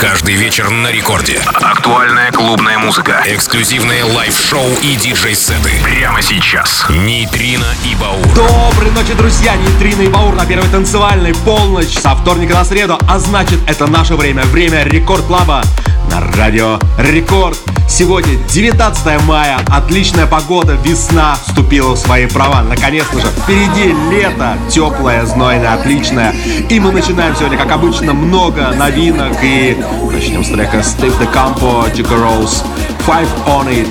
Каждый вечер на рекорде. Актуальная клубная музыка. Эксклюзивные лайв-шоу и диджей-сеты. Прямо сейчас. Нейтрино и Баур. Доброй ночи, друзья! Нейтрино и Баур на первой танцевальной. Полночь со вторника на среду. А значит, это наше время. Время Рекорд Клаба на радио Рекорд. Сегодня 19 мая, отличная погода, весна вступила в свои права. Наконец-то же, впереди лето, теплое, знойное, отличное. И мы начинаем сегодня, как обычно, много новинок. И начнем с трека Steve the Campo, Chico Rose, Five on It,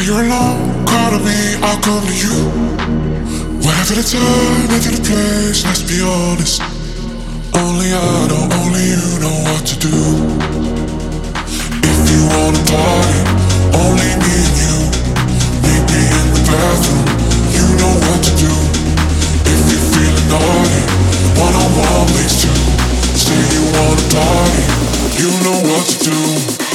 Give me your alone, call to me, I'll come to you. We're the time, we're the place, let's be honest. Only I know, only you know what to do. If you wanna party, only me and you. Meet me in the bathroom, you know what to do. If you're feeling naughty, one on one makes two. Say you wanna party, you know what to do.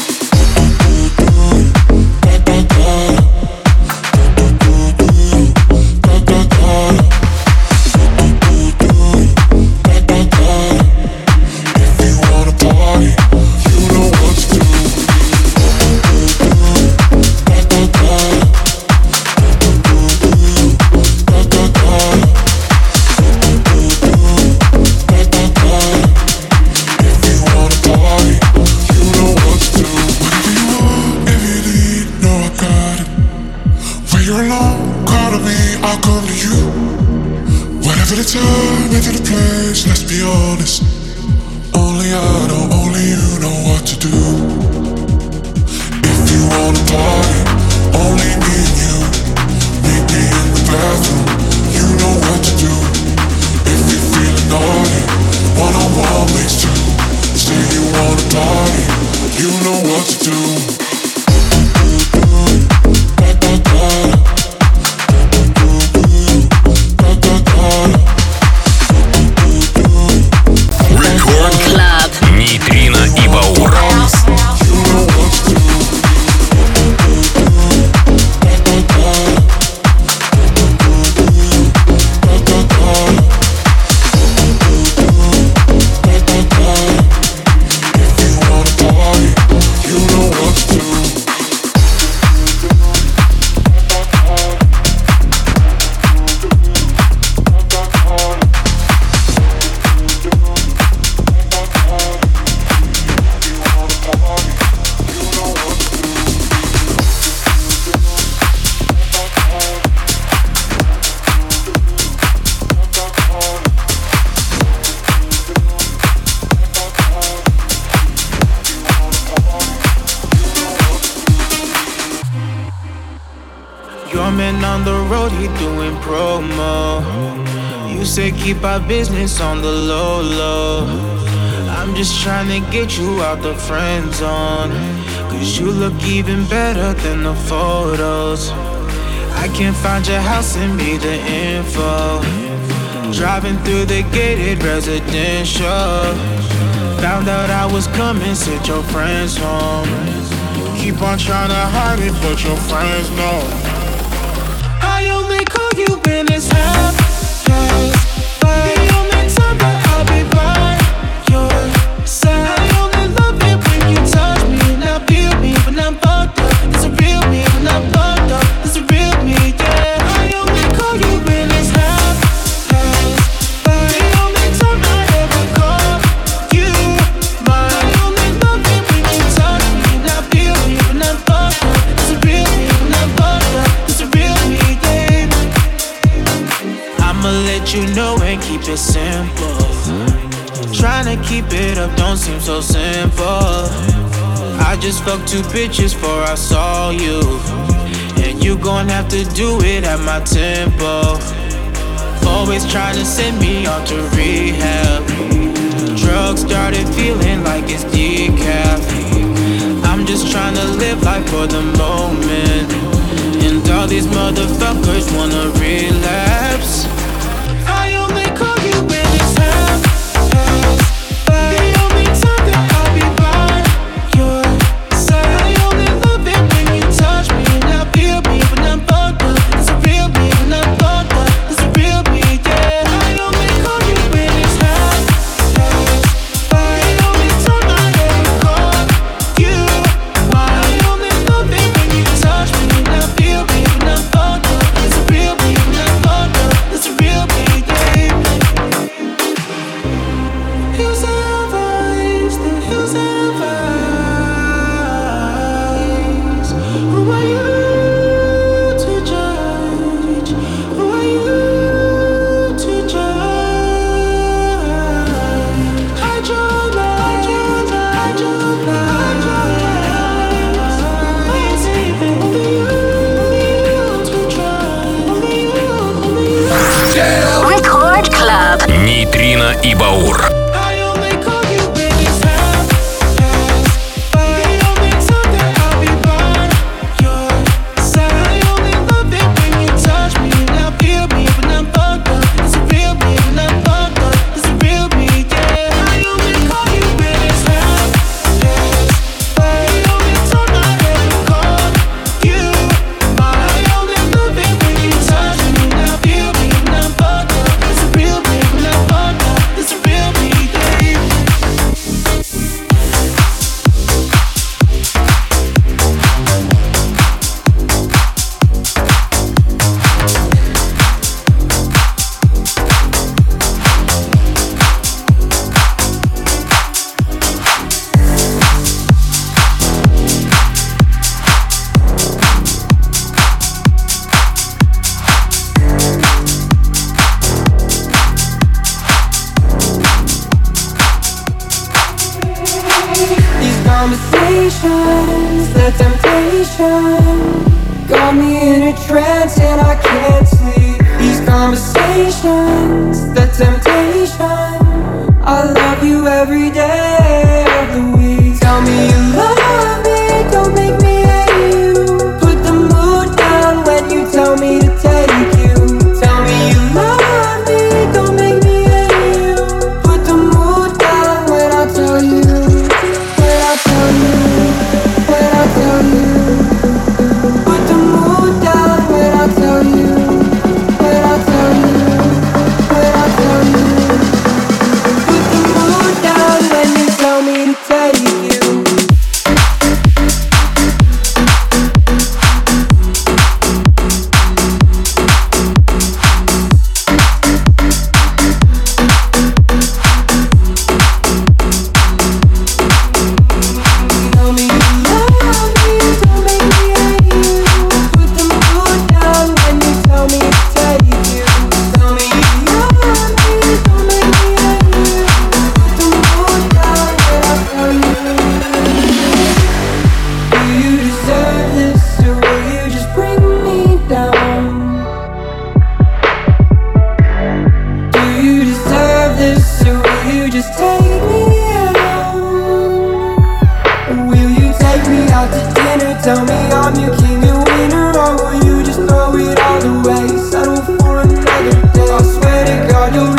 Business on the low low. I'm just trying to get you out the friend zone. Cause you look even better than the photos. I can't find your house and me the info. Driving through the gated residential. Found out I was coming, sent your friends home. Keep on trying to hide it, but your friends know. I only call you when it's half seem so simple. I just fucked two bitches before I saw you. And you gon' have to do it at my tempo. Always trying to send me off to rehab. Drugs started feeling like it's decaf. I'm just trying to live life for the moment. And all these motherfuckers wanna relapse. out to dinner. Tell me I'm your king and winner. Or will you just throw it all away? Settle for another day. I swear to God, you'll.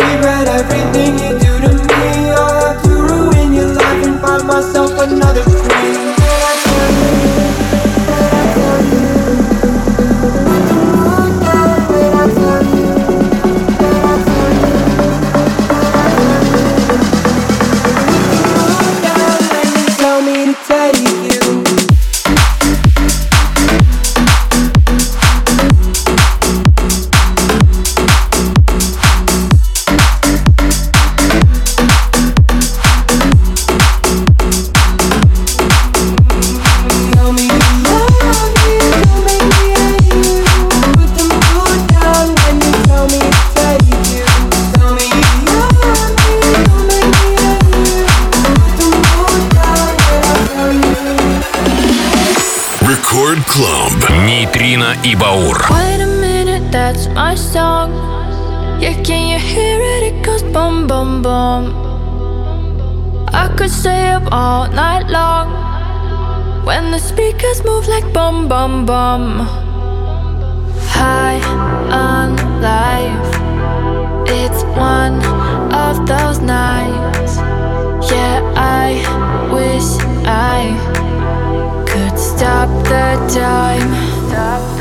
speakers move like bomb, bomb, bomb. High on life. It's one of those nights. Yeah, I wish I could stop the time. Stop.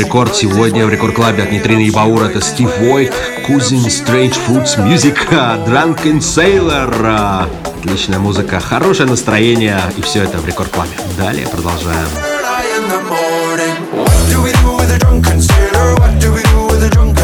рекорд сегодня в Рекорд Клабе от Нитрины и Баура. Это Стив Вой, Кузин, Strange Fruits Music, а, Drunken Sailor. А, отличная музыка, хорошее настроение. И все это в Рекорд Клабе. Далее продолжаем. What do we do with a drunken sailor? What do we do with a drunken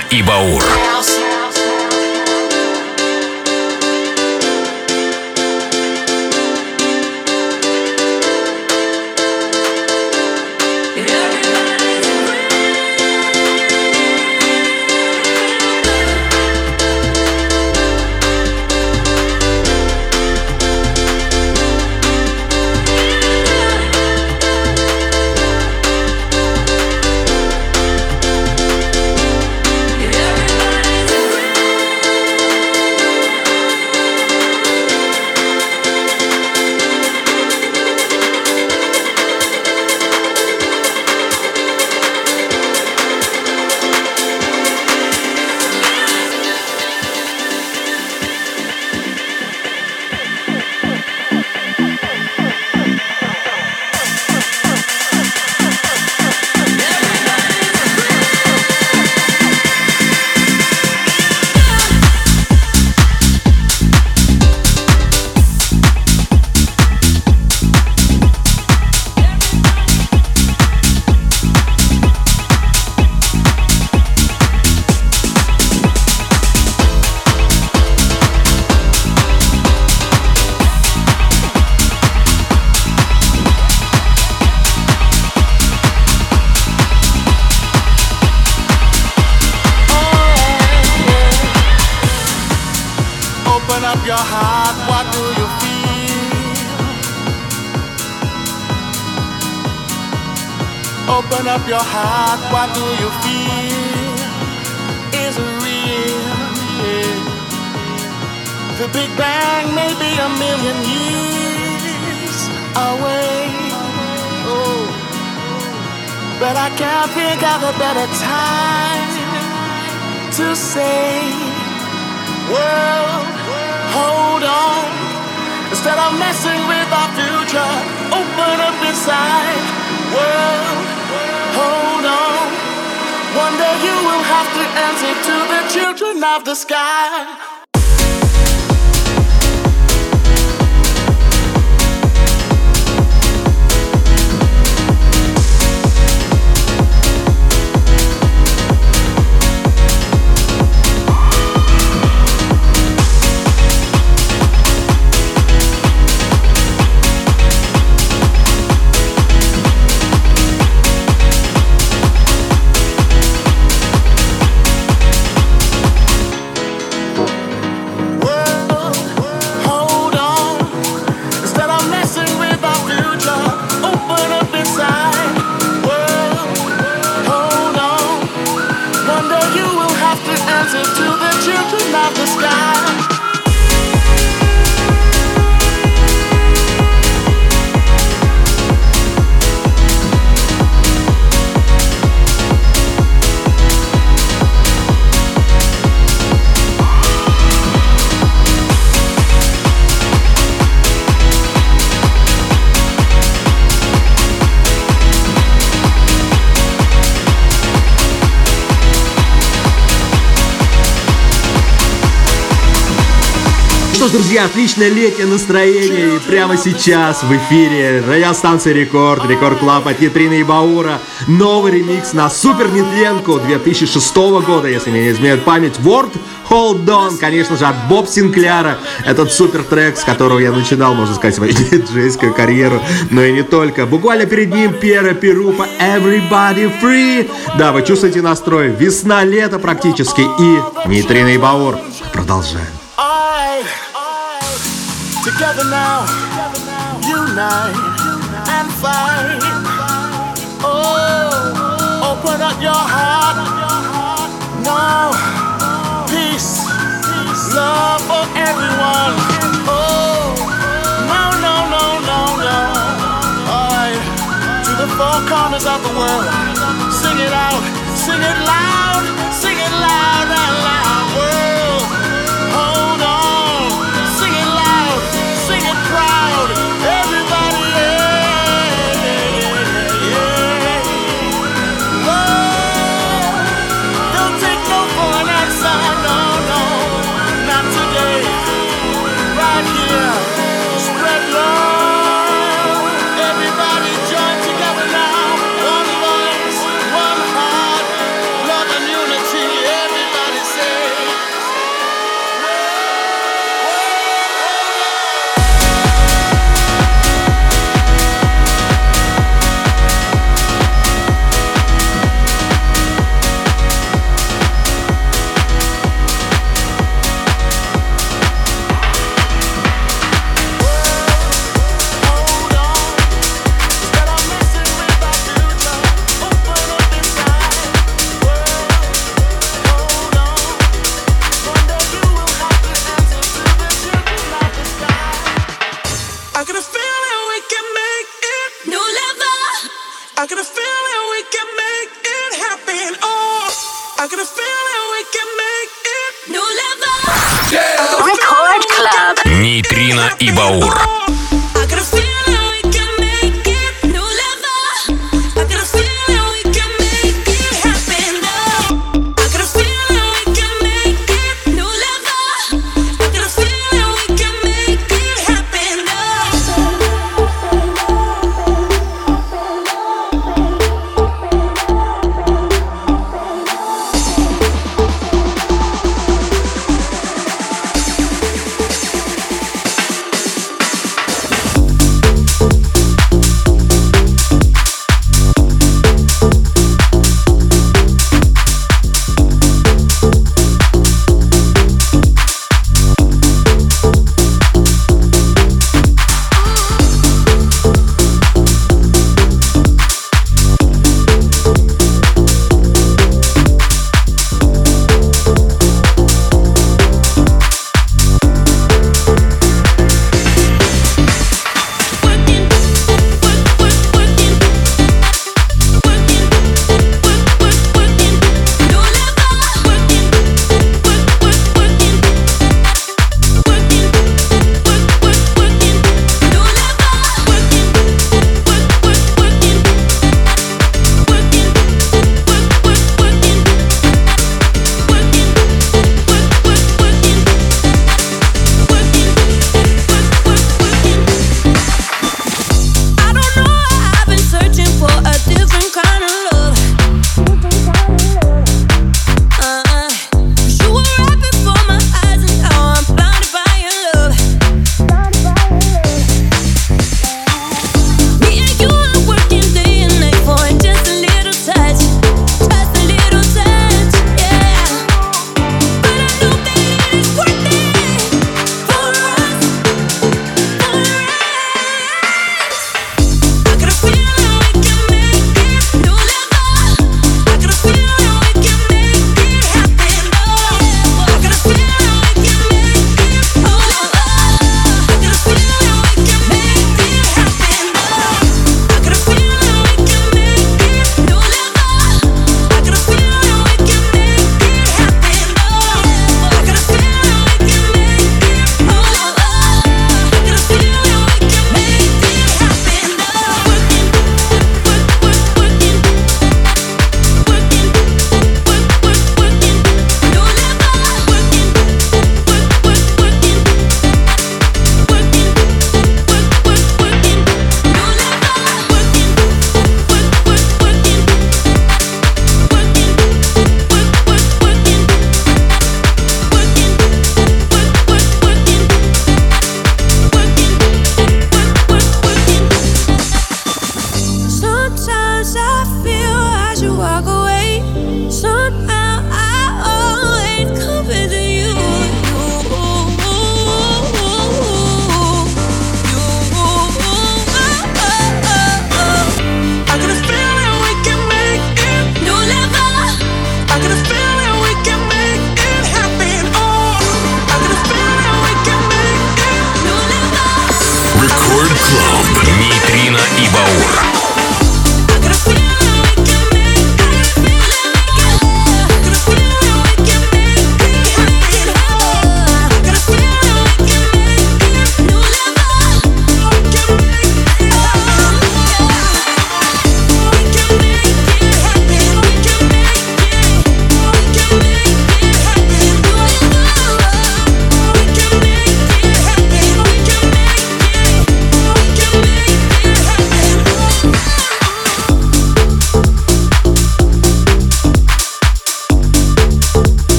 Ивана Ибаура. One day you will have to answer to the children of the sky. Друзья, отличное летнее настроение. И прямо сейчас в эфире радиостанция Рекорд, Рекорд Клаб от Нетрина и Баура. Новый ремикс на Супер Нетленку 2006 года, если мне не изменяет память. World Hold On, конечно же, от Боб Синкляра. Этот супер трек, с которого я начинал, можно сказать, свою диджейскую карьеру. Но и не только. Буквально перед ним Пьера Перупа Everybody Free. Да, вы чувствуете настрой. Весна, лето практически. И Нейтрино и Баур. Продолжаем. Together now, unite and fight. Oh, open up your heart. No, peace, love for everyone. Oh, no, no, no, no, no. Alright, to the four corners of the world. Sing it out, sing it loud, и Баур.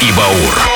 И Баур.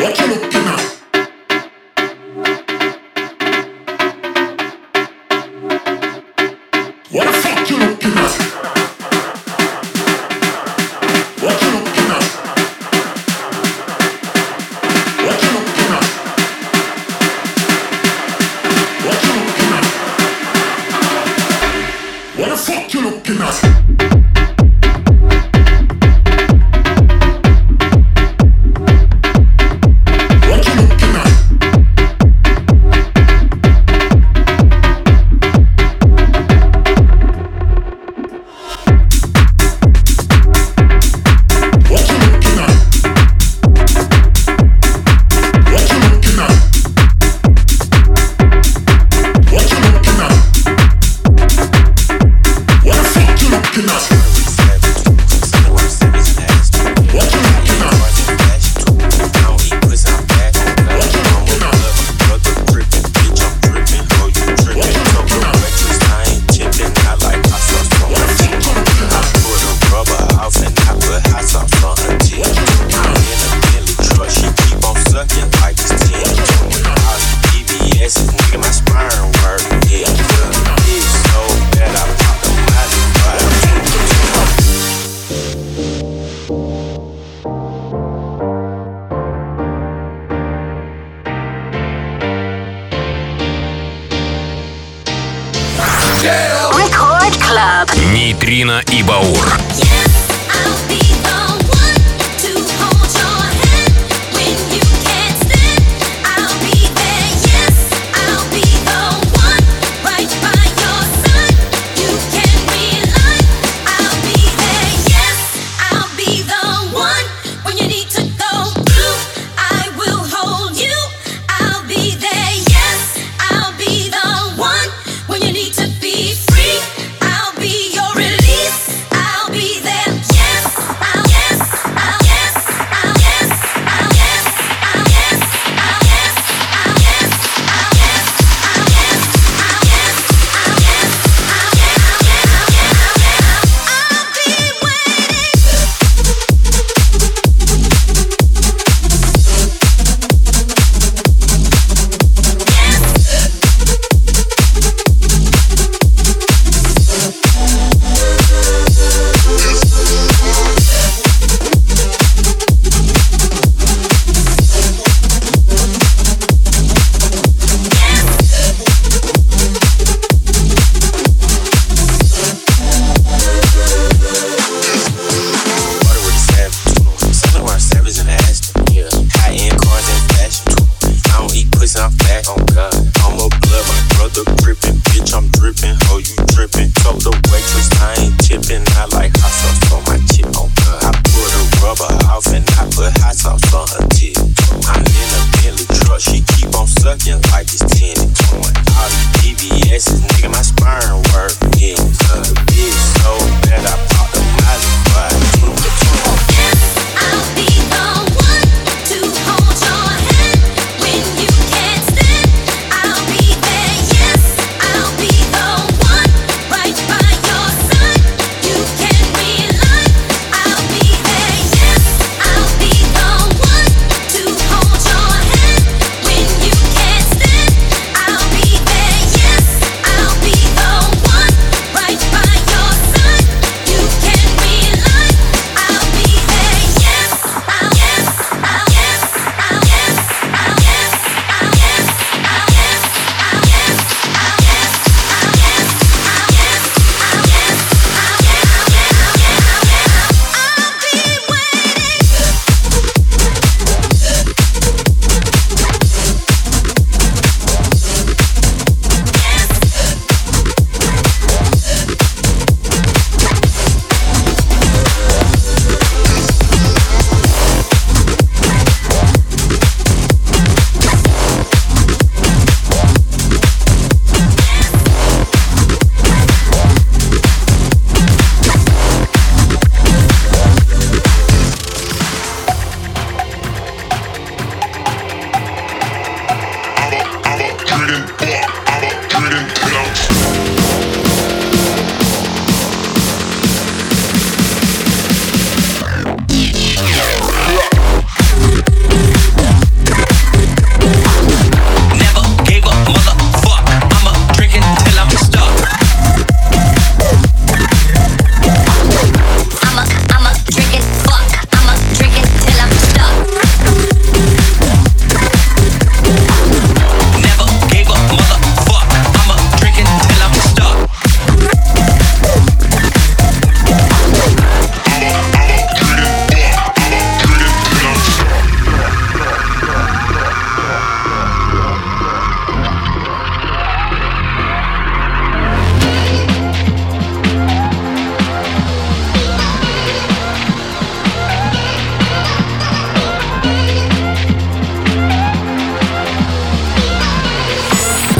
What can it be?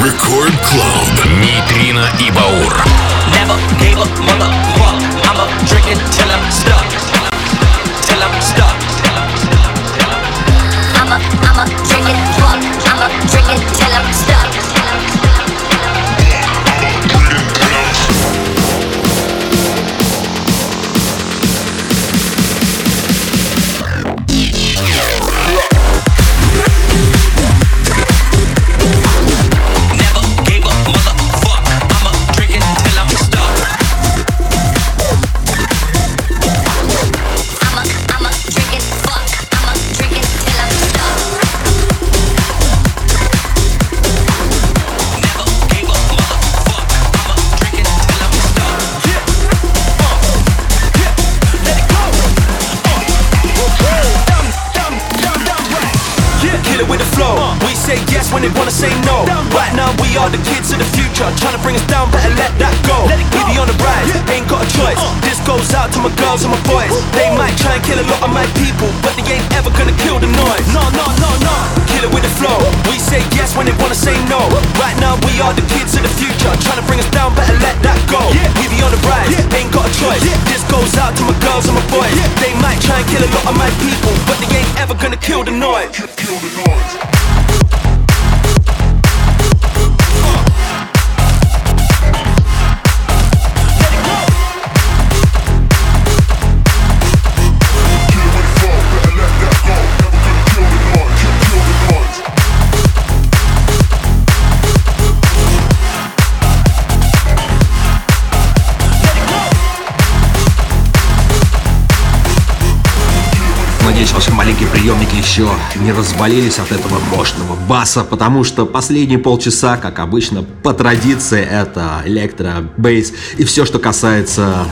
Record Club. Нейтрино и Баур. Never gave a. I'ma drink it till I'm stuck. Till I'm stuck. I'ma, I'ma drink it, fuck. I'ma drink it till I'm stuck. pressure, trying to bring us down, better let that go. Let it go. We be on the rise, yeah. ain't got a choice. Uh. This goes out to my girls and my boys. They might try and kill a lot of my people, but they ain't ever gonna kill the noise. No, no, no, no. Kill it with the flow. We say yes when they wanna say no. Right now we are the kids of the future, trying to bring us down, better let that go. Yeah. We be on the rise, yeah. ain't got a choice. This goes out to my girls and my boys. They might try and kill a lot of my people, but they ain't ever gonna kill the noise. Kill the noise. Приемники еще не разболелись от этого мощного баса, потому что последние полчаса, как обычно, по традиции, это электро, бейс и все, что касается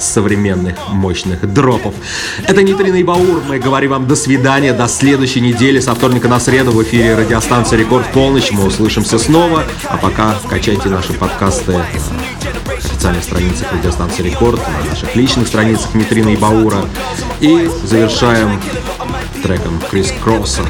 современных мощных дропов. Это Нитрина и Баур. Мы говорим вам до свидания, до следующей недели, со вторника на среду в эфире радиостанции Рекорд полночь. Мы услышимся снова, а пока качайте наши подкасты на официальных страницах радиостанции Рекорд, на наших личных страницах Нитрина и Баура. И завершаем треком Крис Кросса.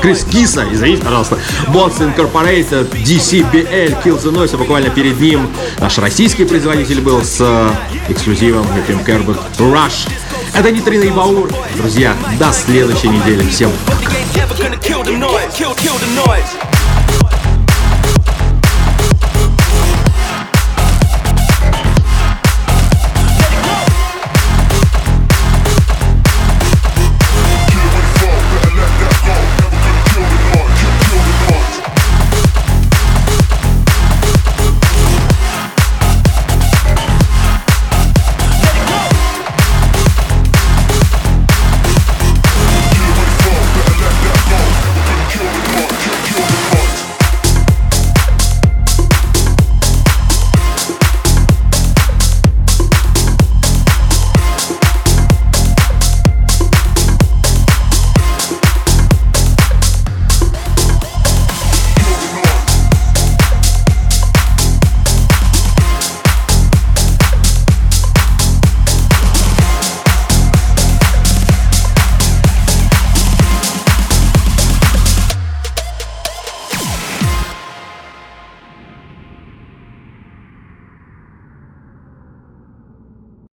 Крис Киса, извините, пожалуйста. Bots Incorporated, DCBL, Kill the Noise, а буквально перед ним наш российский производитель был с э, эксклюзивом Ефим Кербек Rush. Это Нитрина и Баур. Друзья, до следующей недели. Всем пока.